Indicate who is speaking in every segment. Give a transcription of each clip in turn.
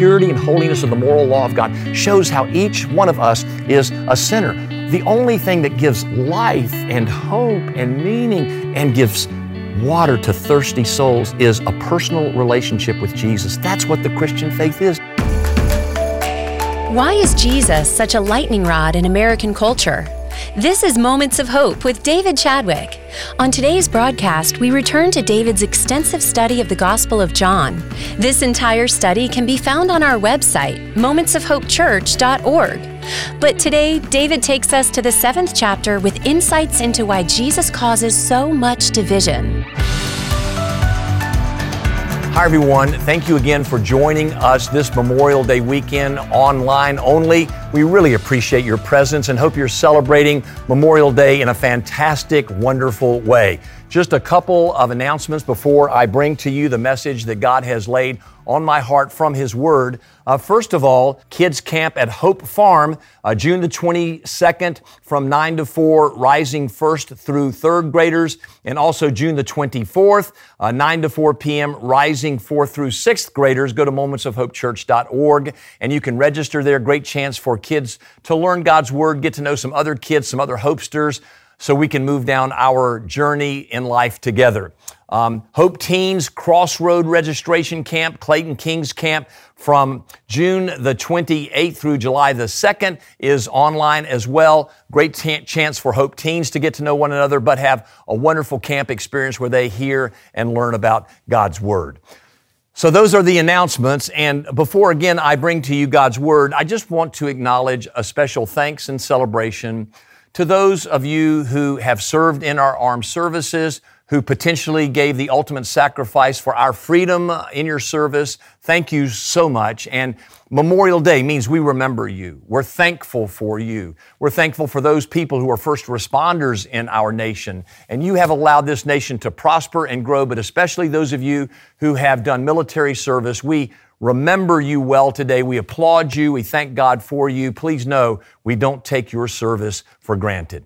Speaker 1: purity and holiness of the moral law of God shows how each one of us is a sinner. The only thing that gives life and hope and meaning and gives water to thirsty souls is a personal relationship with Jesus. That's what the Christian faith is.
Speaker 2: Why is Jesus such a lightning rod in American culture? This is Moments of Hope with David Chadwick. On today's broadcast, we return to David's extensive study of the Gospel of John. This entire study can be found on our website, momentsofhopechurch.org. But today, David takes us to the seventh chapter with insights into why Jesus causes so much division.
Speaker 1: Hi, everyone. Thank you again for joining us this Memorial Day weekend online only. We really appreciate your presence and hope you're celebrating Memorial Day in a fantastic, wonderful way. Just a couple of announcements before I bring to you the message that God has laid on my heart from His Word. Uh, first of all, Kids Camp at Hope Farm, uh, June the 22nd from 9 to 4, rising first through third graders, and also June the 24th, uh, 9 to 4 p.m., rising fourth through sixth graders. Go to momentsofhopechurch.org and you can register there. Great chance for kids to learn God's Word, get to know some other kids, some other hopesters, so we can move down our journey in life together. Um, Hope Teens Crossroad Registration Camp, Clayton Kings Camp from June the 28th through July the 2nd is online as well. Great t- chance for Hope Teens to get to know one another, but have a wonderful camp experience where they hear and learn about God's Word. So those are the announcements. And before again I bring to you God's Word, I just want to acknowledge a special thanks and celebration to those of you who have served in our armed services, who potentially gave the ultimate sacrifice for our freedom uh, in your service. Thank you so much. And Memorial Day means we remember you. We're thankful for you. We're thankful for those people who are first responders in our nation. And you have allowed this nation to prosper and grow, but especially those of you who have done military service. We remember you well today. We applaud you. We thank God for you. Please know we don't take your service for granted.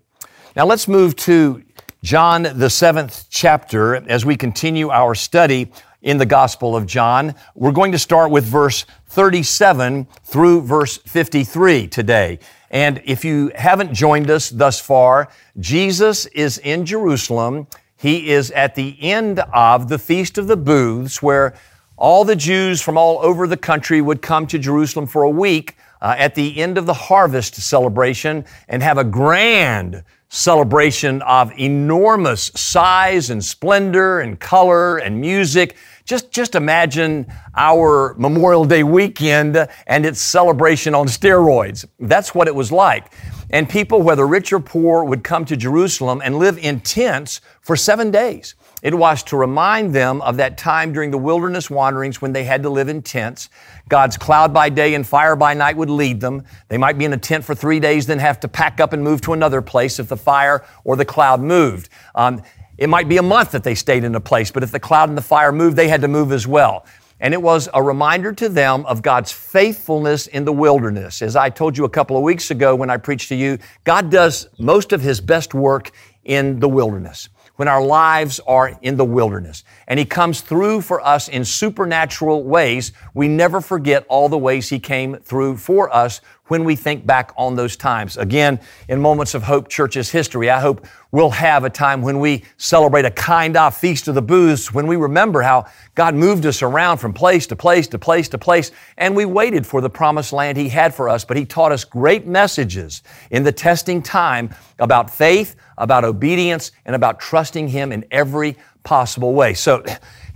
Speaker 1: Now let's move to John, the seventh chapter, as we continue our study in the Gospel of John. We're going to start with verse 37 through verse 53 today. And if you haven't joined us thus far, Jesus is in Jerusalem. He is at the end of the Feast of the Booths, where all the Jews from all over the country would come to Jerusalem for a week uh, at the end of the harvest celebration and have a grand celebration of enormous size and splendor and color and music. Just, just imagine our Memorial Day weekend and its celebration on steroids. That's what it was like. And people, whether rich or poor, would come to Jerusalem and live in tents for seven days. It was to remind them of that time during the wilderness wanderings when they had to live in tents. God's cloud by day and fire by night would lead them. They might be in a tent for three days, then have to pack up and move to another place if the fire or the cloud moved. Um, it might be a month that they stayed in a place, but if the cloud and the fire moved, they had to move as well. And it was a reminder to them of God's faithfulness in the wilderness. As I told you a couple of weeks ago when I preached to you, God does most of His best work in the wilderness when our lives are in the wilderness. And He comes through for us in supernatural ways. We never forget all the ways He came through for us when we think back on those times. Again, in Moments of Hope Church's history, I hope we'll have a time when we celebrate a kind of feast of the booths, when we remember how God moved us around from place to place to place to place, and we waited for the promised land He had for us. But He taught us great messages in the testing time about faith, about obedience, and about trusting Him in every possible way. So,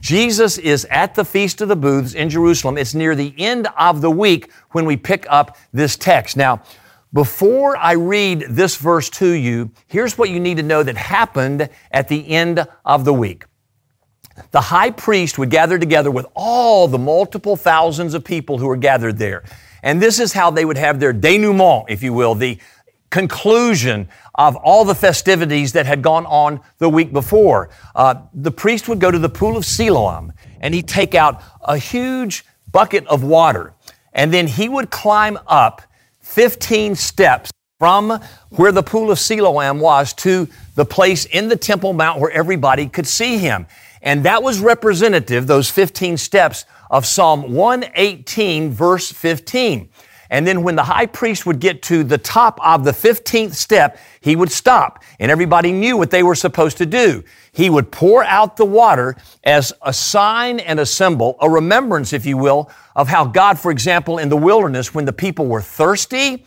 Speaker 1: Jesus is at the Feast of the Booths in Jerusalem. It's near the end of the week when we pick up this text. Now, before I read this verse to you, here's what you need to know that happened at the end of the week. The high priest would gather together with all the multiple thousands of people who were gathered there. And this is how they would have their denouement, if you will, the, conclusion of all the festivities that had gone on the week before. Uh, the priest would go to the pool of Siloam and he'd take out a huge bucket of water and then he would climb up 15 steps from where the pool of Siloam was to the place in the Temple Mount where everybody could see him. And that was representative, those 15 steps, of Psalm 118, verse 15. And then when the high priest would get to the top of the 15th step, he would stop. And everybody knew what they were supposed to do. He would pour out the water as a sign and a symbol, a remembrance, if you will, of how God, for example, in the wilderness, when the people were thirsty,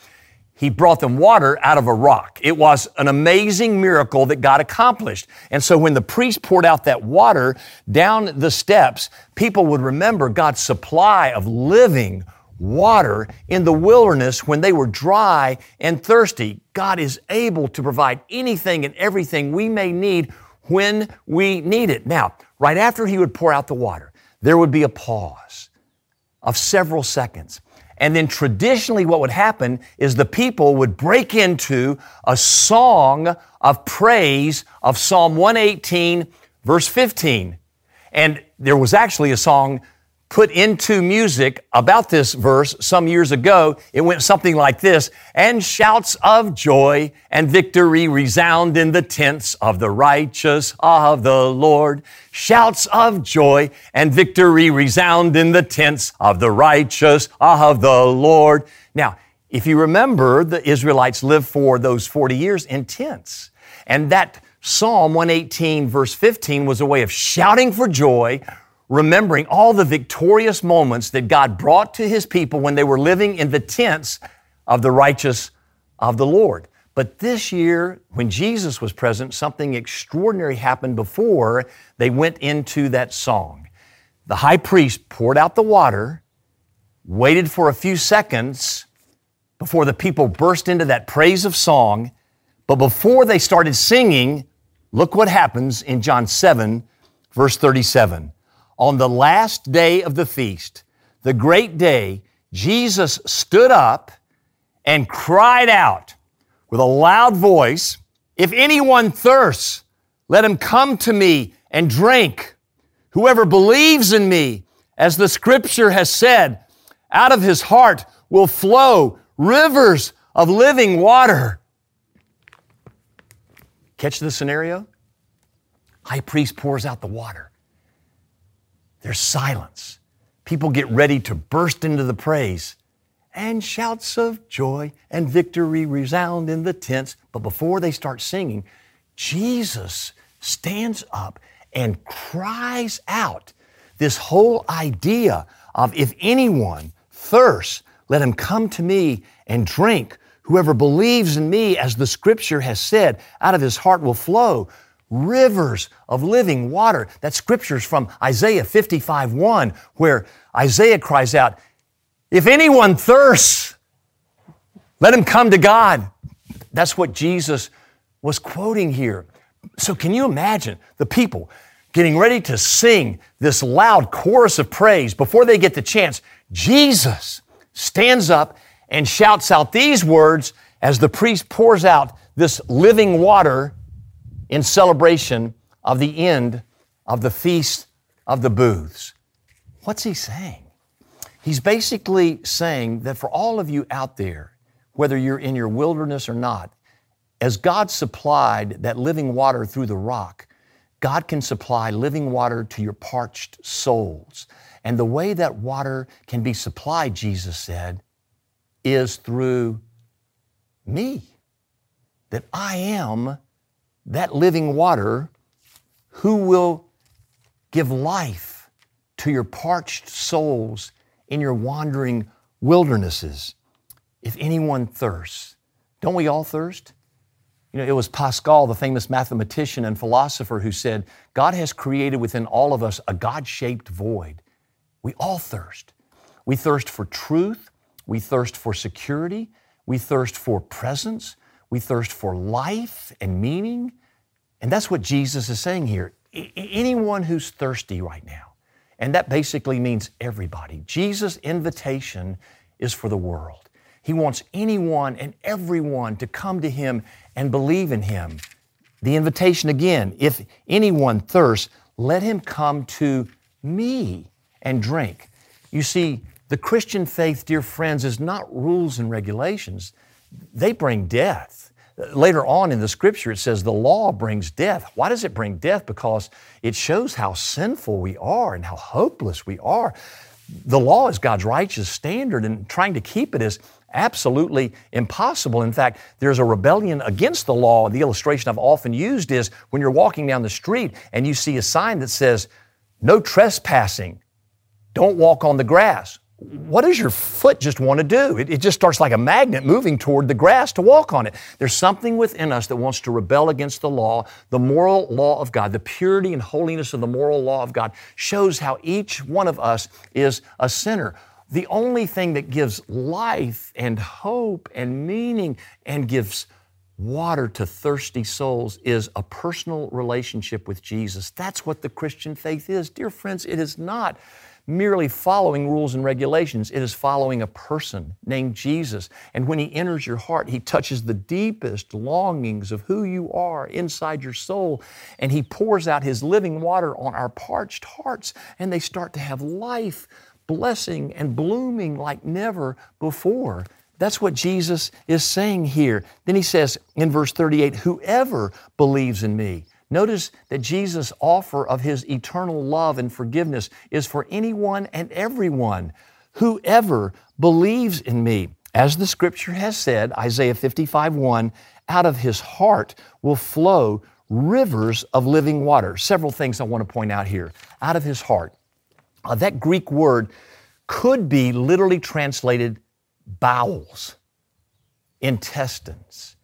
Speaker 1: he brought them water out of a rock. It was an amazing miracle that God accomplished. And so when the priest poured out that water down the steps, people would remember God's supply of living water in the wilderness when they were dry and thirsty. God is able to provide anything and everything we may need when we need it. Now, right after he would pour out the water, there would be a pause of several seconds. And then traditionally, what would happen is the people would break into a song of praise of Psalm 118, verse 15. And there was actually a song put into music about this verse some years ago. It went something like this, and shouts of joy and victory resound in the tents of the righteous of the Lord. Shouts of joy and victory resound in the tents of the righteous of the Lord. Now, if you remember, the Israelites lived for those 40 years in tents. And that Psalm 118 verse 15 was a way of shouting for joy, remembering all the victorious moments that God brought to His people when they were living in the tents of the righteous of the Lord. But this year, when Jesus was present, something extraordinary happened before they went into that song. The high priest poured out the water, waited for a few seconds before the people burst into that praise of song. But before they started singing, look what happens in John 7, verse 37. On the last day of the feast, the great day, Jesus stood up and cried out with a loud voice, If anyone thirsts, let him come to me and drink. Whoever believes in me, as the scripture has said, out of his heart will flow rivers of living water. Catch the scenario? High priest pours out the water. There's silence. People get ready to burst into the praise, and shouts of joy and victory resound in the tents. But before they start singing, Jesus stands up and cries out this whole idea of if anyone thirsts, let him come to me and drink. Whoever believes in me, as the scripture has said, out of his heart will flow rivers of living water. That scripture is from Isaiah 55 1, where Isaiah cries out, If anyone thirsts, let him come to God. That's what Jesus was quoting here. So, can you imagine the people getting ready to sing this loud chorus of praise before they get the chance? Jesus stands up and shouts out these words as the priest pours out this living water in celebration of the end of the Feast of the Booths. What's he saying? He's basically saying that for all of you out there, whether you're in your wilderness or not, as God supplied that living water through the rock, God can supply living water to your parched souls. And the way that water can be supplied, Jesus said, is through me. That I am that living water, who will give life to your parched souls in your wandering wildernesses? If anyone thirsts, don't we all thirst? You know, it was Pascal, the famous mathematician and philosopher, who said, God has created within all of us a God shaped void. We all thirst. We thirst for truth. We thirst for security. We thirst for presence. We thirst for life and meaning. And that's what Jesus is saying here. I- anyone who's thirsty right now, and that basically means everybody. Jesus' invitation is for the world. He wants anyone and everyone to come to Him and believe in Him. The invitation again if anyone thirsts, let him come to me and drink. You see, the Christian faith, dear friends, is not rules and regulations, they bring death. Later on in the scripture, it says the law brings death. Why does it bring death? Because it shows how sinful we are and how hopeless we are. The law is God's righteous standard, and trying to keep it is absolutely impossible. In fact, there's a rebellion against the law. The illustration I've often used is when you're walking down the street and you see a sign that says, No trespassing, don't walk on the grass what does your foot just want to do? It, it, just starts like a magnet moving toward the grass to walk on it. There's something within us that wants to rebel against the law. The moral law of God, the purity and holiness of the moral law of God shows how each one of us is a sinner. The only thing that gives life and hope and meaning and gives water to thirsty souls is a personal relationship with Jesus. That's what the Christian faith is. Dear friends, it is not merely following rules and regulations. It is following a person named Jesus. And when He enters your heart, He touches the deepest longings of who you are inside your soul. And He pours out His living water on our parched hearts, and they start to have life, blessing, and blooming like never before. That's what Jesus is saying here. Then He says in verse 38 Whoever believes in me, Notice that Jesus' offer of His eternal love and forgiveness is for anyone and everyone. Whoever believes in me, as the scripture has said, Isaiah 55 1, out of his heart will flow rivers of living water. Several things I want to point out here. Out of his heart. Uh, that Greek word could be literally translated bowels, intestines,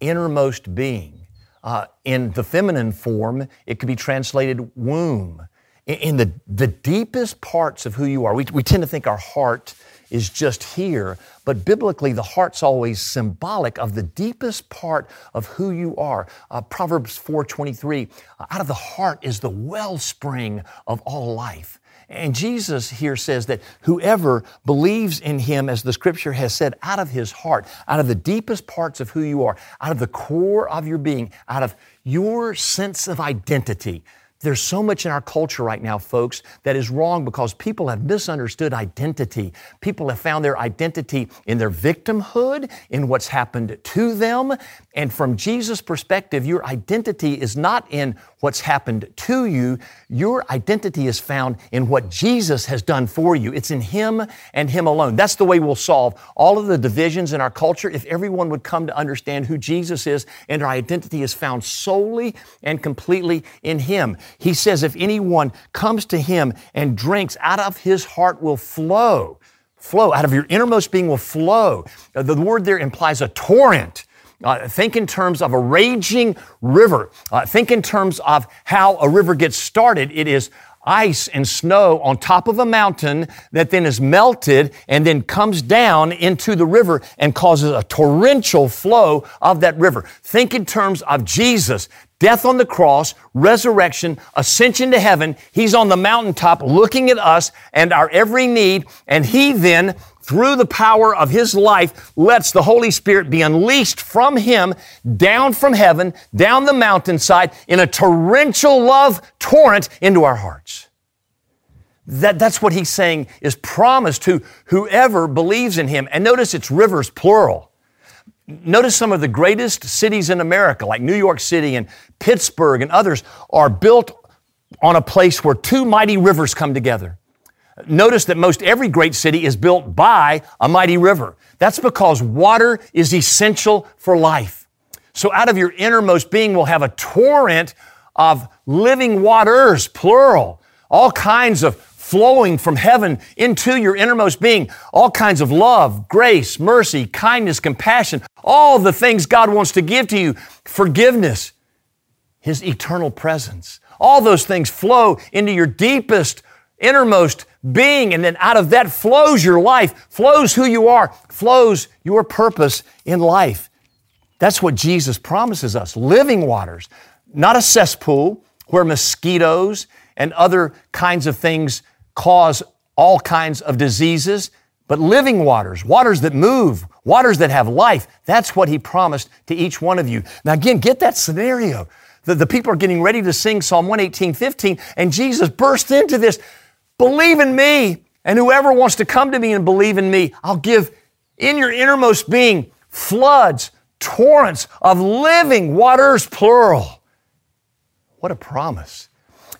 Speaker 1: innermost being. Uh, in the feminine form, it could be translated womb. In, in the, the deepest parts of who you are, we, we tend to think our heart is just here, but biblically, the heart's always symbolic of the deepest part of who you are. Uh, Proverbs 4:23, out of the heart is the wellspring of all life. And Jesus here says that whoever believes in him, as the scripture has said, out of his heart, out of the deepest parts of who you are, out of the core of your being, out of your sense of identity, there's so much in our culture right now, folks, that is wrong because people have misunderstood identity. People have found their identity in their victimhood, in what's happened to them. And from Jesus' perspective, your identity is not in what's happened to you. Your identity is found in what Jesus has done for you. It's in Him and Him alone. That's the way we'll solve all of the divisions in our culture if everyone would come to understand who Jesus is and our identity is found solely and completely in Him. He says, if anyone comes to Him and drinks, out of His heart will flow. Flow, out of your innermost being will flow. The word there implies a torrent uh, think in terms of a raging river. Uh, think in terms of how a river gets started. It is ice and snow on top of a mountain that then is melted and then comes down into the river and causes a torrential flow of that river. Think in terms of Jesus. Death on the cross, resurrection, ascension to heaven. He's on the mountaintop looking at us and our every need, and He then through the power of His life, lets the Holy Spirit be unleashed from Him down from heaven, down the mountainside, in a torrential love torrent into our hearts. That, that's what He's saying is promised to whoever believes in Him. And notice it's rivers, plural. Notice some of the greatest cities in America, like New York City and Pittsburgh and others, are built on a place where two mighty rivers come together. Notice that most every great city is built by a mighty river. That's because water is essential for life. So out of your innermost being will have a torrent of living waters, plural, all kinds of flowing from heaven into your innermost being, all kinds of love, grace, mercy, kindness, compassion, all the things God wants to give to you, forgiveness, His eternal presence. All those things flow into your deepest innermost being. And then out of that flows your life, flows who you are, flows your purpose in life. That's what Jesus promises us living waters, not a cesspool where mosquitoes and other kinds of things cause all kinds of diseases, but living waters, waters that move, waters that have life. That's what He promised to each one of you. Now, again, get that scenario. The, the people are getting ready to sing Psalm 118, 15, and Jesus burst into this. Believe in me. And whoever wants to come to me and believe in me, I'll give in your innermost being floods, torrents of living waters, plural. What a promise.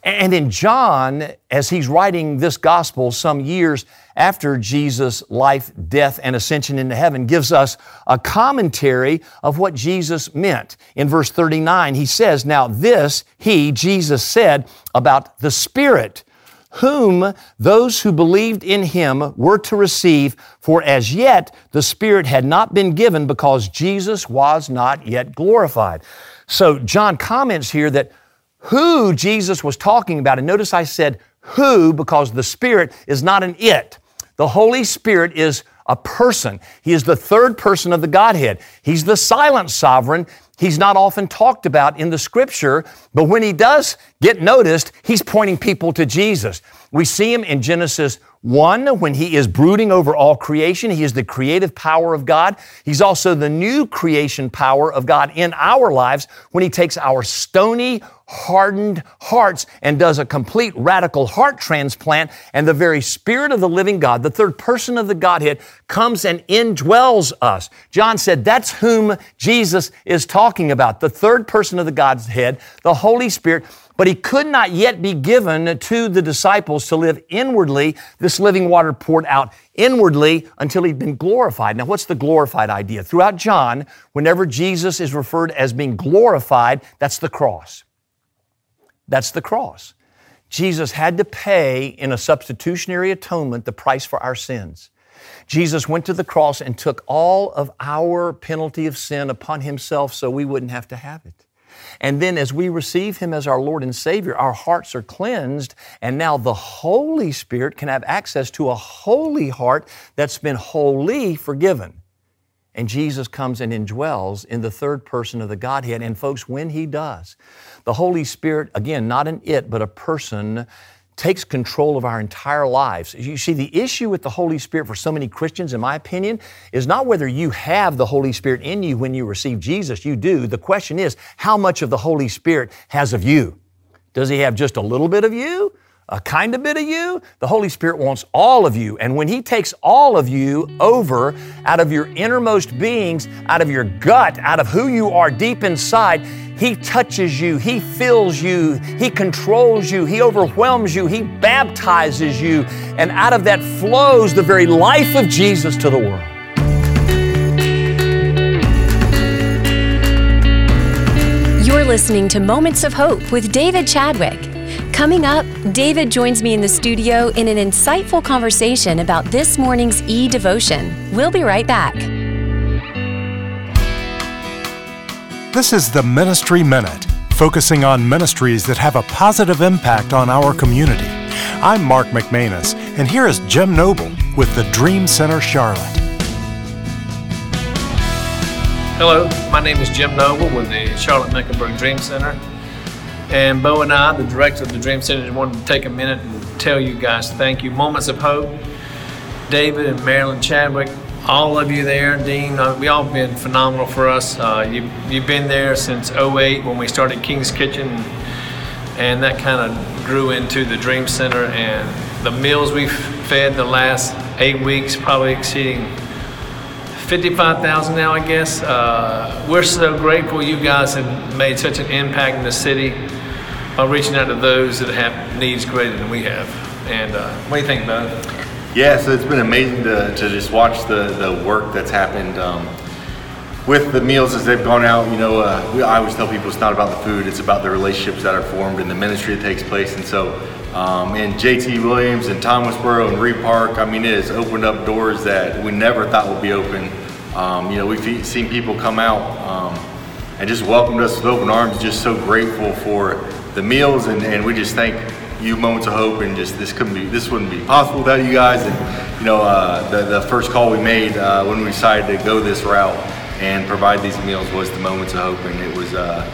Speaker 1: And in John, as he's writing this gospel some years after Jesus' life, death, and ascension into heaven, gives us a commentary of what Jesus meant. In verse 39, he says, Now this, he, Jesus, said about the Spirit, whom those who believed in him were to receive, for as yet the Spirit had not been given because Jesus was not yet glorified. So John comments here that who Jesus was talking about. And notice I said who because the Spirit is not an it. The Holy Spirit is a person. He is the third person of the Godhead. He's the silent sovereign. He's not often talked about in the scripture, but when he does get noticed, he's pointing people to Jesus. We see him in Genesis 1 when he is brooding over all creation. He is the creative power of God. He's also the new creation power of God in our lives when he takes our stony, hardened hearts and does a complete radical heart transplant. And the very Spirit of the living God, the third person of the Godhead, comes and indwells us. John said that's whom Jesus is talking about, the third person of the Godhead, the Holy Spirit but he could not yet be given to the disciples to live inwardly, this living water poured out inwardly until he'd been glorified. Now, what's the glorified idea? Throughout John, whenever Jesus is referred as being glorified, that's the cross. That's the cross. Jesus had to pay in a substitutionary atonement the price for our sins. Jesus went to the cross and took all of our penalty of sin upon himself so we wouldn't have to have it. And then as we receive Him as our Lord and Savior, our hearts are cleansed, and now the Holy Spirit can have access to a holy heart that's been wholly forgiven. And Jesus comes and indwells in the third person of the Godhead. And folks, when He does, the Holy Spirit, again, not an it, but a person, takes control of our entire lives. You see, the issue with the Holy Spirit for so many Christians, in my opinion, is not whether you have the Holy Spirit in you when you receive Jesus. You do. The question is, how much of the Holy Spirit has of you? Does He have just a little bit of you? A kind of bit of you. The Holy Spirit wants all of you. And when He takes all of you over out of your innermost beings, out of your gut, out of who you are deep inside, He touches you, He fills you, He controls you, He overwhelms you, He baptizes you. And out of that flows the very life of Jesus to the world.
Speaker 2: You're listening to Moments of Hope with David Chadwick. Coming up, David joins me in the studio in an insightful conversation about this morning's e devotion. We'll be right back.
Speaker 3: This is the Ministry Minute, focusing on ministries that have a positive impact on our community. I'm Mark McManus, and here is Jim Noble with the Dream Center Charlotte.
Speaker 4: Hello, my name is Jim Noble with the Charlotte Mecklenburg Dream Center. And Bo and I, the director of the Dream Center, just wanted to take a minute and tell you guys thank you. Moments of Hope, David and Marilyn Chadwick, all of you there, Dean, uh, we all been phenomenal for us. Uh, you, you've been there since 08 when we started King's Kitchen, and that kind of grew into the Dream Center. And the meals we've fed the last eight weeks, probably exceeding 55,000 now, I guess. Uh, we're so grateful you guys have made such an impact in the city by reaching out to those that have needs greater than we have. And uh, what do you think, Bo?
Speaker 5: Yeah, so it's been amazing to, to just watch the, the work that's happened um, with the meals as they've gone out. You know, uh, we, I always tell people it's not about the food, it's about the relationships that are formed and the ministry that takes place. And so, um, and JT Williams and Thomasboro and Reid Park, I mean, it has opened up doors that we never thought would be open. Um, you know, we've seen people come out um, and just welcomed us with open arms, just so grateful for the meals, and, and we just thank you moments of hope and just this couldn't be this wouldn't be possible without you guys and you know uh, the, the first call we made uh, when we decided to go this route and provide these meals was the moments of hope and it was uh,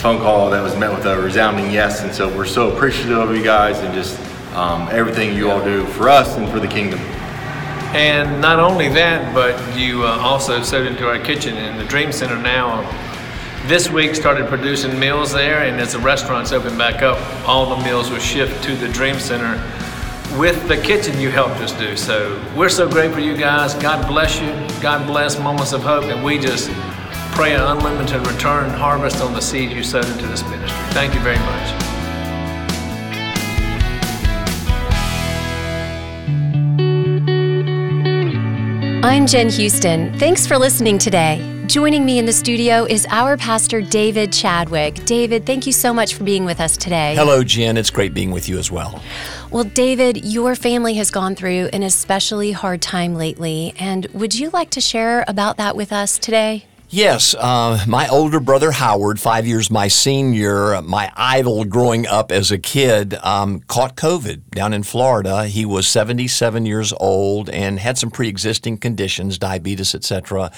Speaker 5: phone call that was met with a resounding yes and so we're so appreciative of you guys and just um, everything you all do for us and for the kingdom
Speaker 4: and not only that but you uh, also sowed into our kitchen in the dream center now this week started producing meals there, and as the restaurants open back up, all the meals will shift to the Dream Center with the kitchen you helped us do. So we're so grateful you guys. God bless you. God bless Moments of Hope, and we just pray an unlimited return harvest on the seed you sowed into this ministry. Thank you very much.
Speaker 2: I'm Jen Houston. Thanks for listening today. Joining me in the studio is our pastor, David Chadwick. David, thank you so much for being with us today.
Speaker 1: Hello, Jen. It's great being with you as well.
Speaker 2: Well, David, your family has gone through an especially hard time lately, and would you like to share about that with us today?
Speaker 1: Yes, uh, my older brother Howard, five years my senior, my idol growing up as a kid, um, caught COVID down in Florida. He was 77 years old and had some pre-existing conditions, diabetes, etc.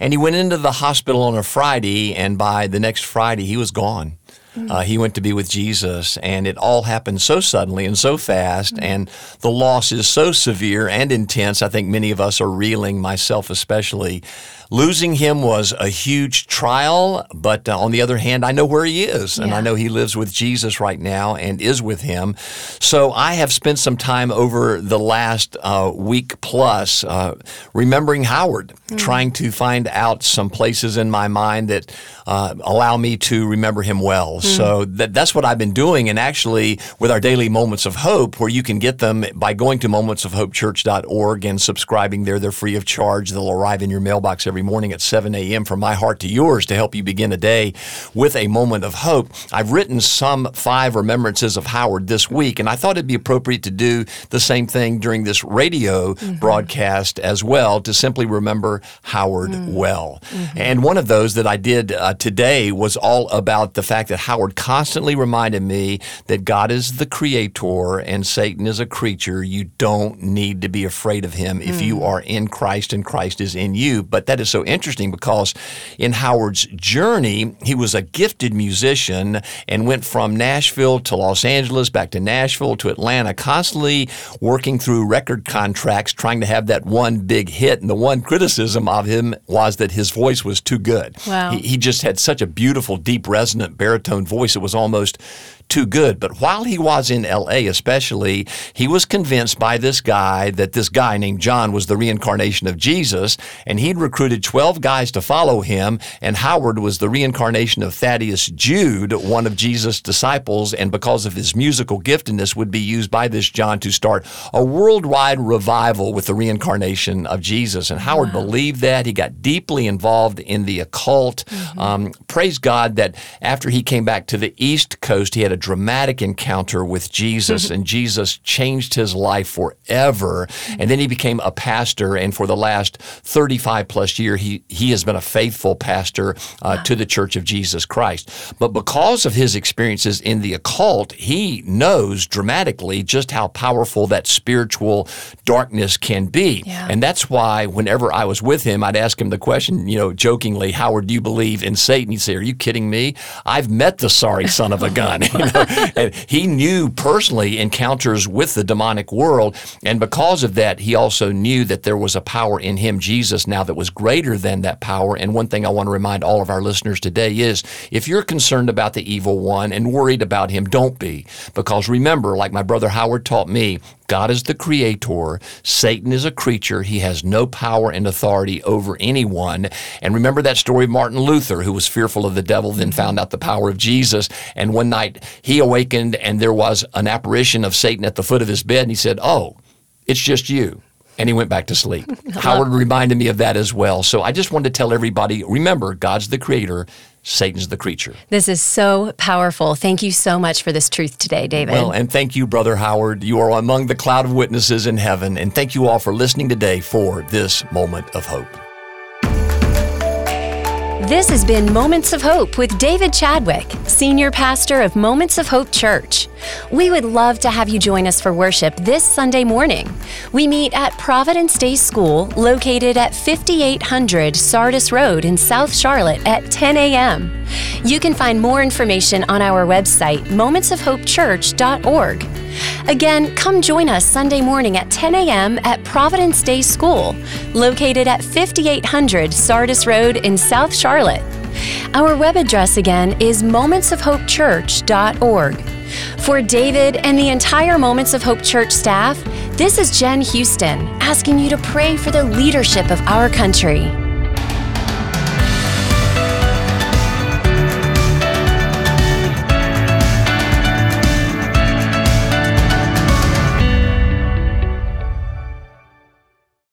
Speaker 1: And he went into the hospital on a Friday, and by the next Friday, he was gone. Uh, he went to be with Jesus, and it all happened so suddenly and so fast, and the loss is so severe and intense. I think many of us are reeling, myself especially. Losing him was a huge trial, but uh, on the other hand, I know where he is, and
Speaker 2: Yeah.
Speaker 1: I know he lives with Jesus right now and is with him. So I have spent some time over the last uh, week plus uh, remembering Howard, trying to find out some places in my mind that uh, allow me to remember him well. Mm-hmm. So that, that's what I've been doing, and actually with our daily moments of hope, where you can get them by going to momentsofhopechurch.org and subscribing there. They're free of charge. They'll arrive in your mailbox every morning at 7 a.m. from my heart to yours to help you begin a day with a moment of hope. I've written some five remembrances of Howard this week, and I thought it'd be appropriate to do the same thing during this radio mm-hmm. broadcast as well to simply remember Howard mm. well. Mm-hmm. And one of those that I did uh, today was all about the fact that Howard constantly reminded me that God is the creator and Satan is a creature. You don't need to be afraid of him if you hmm. are in Christ and Christ is in you. But that is so interesting because in Howard's journey, he was a gifted musician and went from Nashville to Los Angeles, back to Nashville to Atlanta, constantly working through record contracts, trying to have that one big hit. And the one criticism of him was that his voice was too good.
Speaker 2: Wow.
Speaker 1: He, he just had such a beautiful, deep, resonant baritone voice. It was almost too good. But while he was in LA, especially, he was convinced by this guy that this guy named John was the reincarnation of Jesus, and he'd recruited 12 guys to follow him, and Howard was the reincarnation of Thaddeus Jude, one of Jesus' disciples, and because of his musical giftedness, would be used by this John to start a worldwide revival with the reincarnation of Jesus. And Howard believed that. He got deeply involved in the occult. Um, praise God that after he came back to the East Coast, he had a dramatic encounter with Jesus, and Jesus changed his life forever. And then he became a pastor, and for the last 35 plus year, he, he has been a faithful pastor uh, to the Church of Jesus Christ. But because of his experiences in the occult, he knows dramatically just how powerful that spiritual darkness can be.
Speaker 2: Yeah.
Speaker 1: And that's why whenever I was with him, I'd ask him the question, you know, jokingly, Howard, do you believe in Satan? He'd say, Are you kidding me? I've met the sorry son of a gun. Know? and he knew personally encounters with the demonic world. And because of that, he also knew that there was a power in him, Jesus, now that was greater than that power. And one thing I want to remind all of our listeners today is if you're concerned about the evil one and worried about him, don't be. Because remember, like my brother Howard taught me, God is the creator. Satan is a creature. He has no power and authority over anyone. And remember that story of Martin Luther, who was fearful of the devil, then found out the power of Jesus. And one night he awakened and there was an apparition of Satan at the foot of his bed. And he said, Oh, it's just you. And he went back to sleep. Howard reminded me of that as well. So I just wanted to tell everybody remember, God's the creator, Satan's the creature.
Speaker 2: This is so powerful. Thank you so much for this truth today, David.
Speaker 1: Well, and thank you, Brother Howard. You are among the cloud of witnesses in heaven. And thank you all for listening today for this moment of hope.
Speaker 2: This has been Moments of Hope with David Chadwick, Senior Pastor of Moments of Hope Church. We would love to have you join us for worship this Sunday morning. We meet at Providence Day School, located at 5800 Sardis Road in South Charlotte at 10 a.m. You can find more information on our website, momentsofhopechurch.org. Again, come join us Sunday morning at 10 a.m. at Providence Day School, located at 5800 Sardis Road in South Charlotte. Our web address again is momentsofhopechurch.org. For David and the entire Moments of Hope Church staff, this is Jen Houston asking you to pray for the leadership of our country.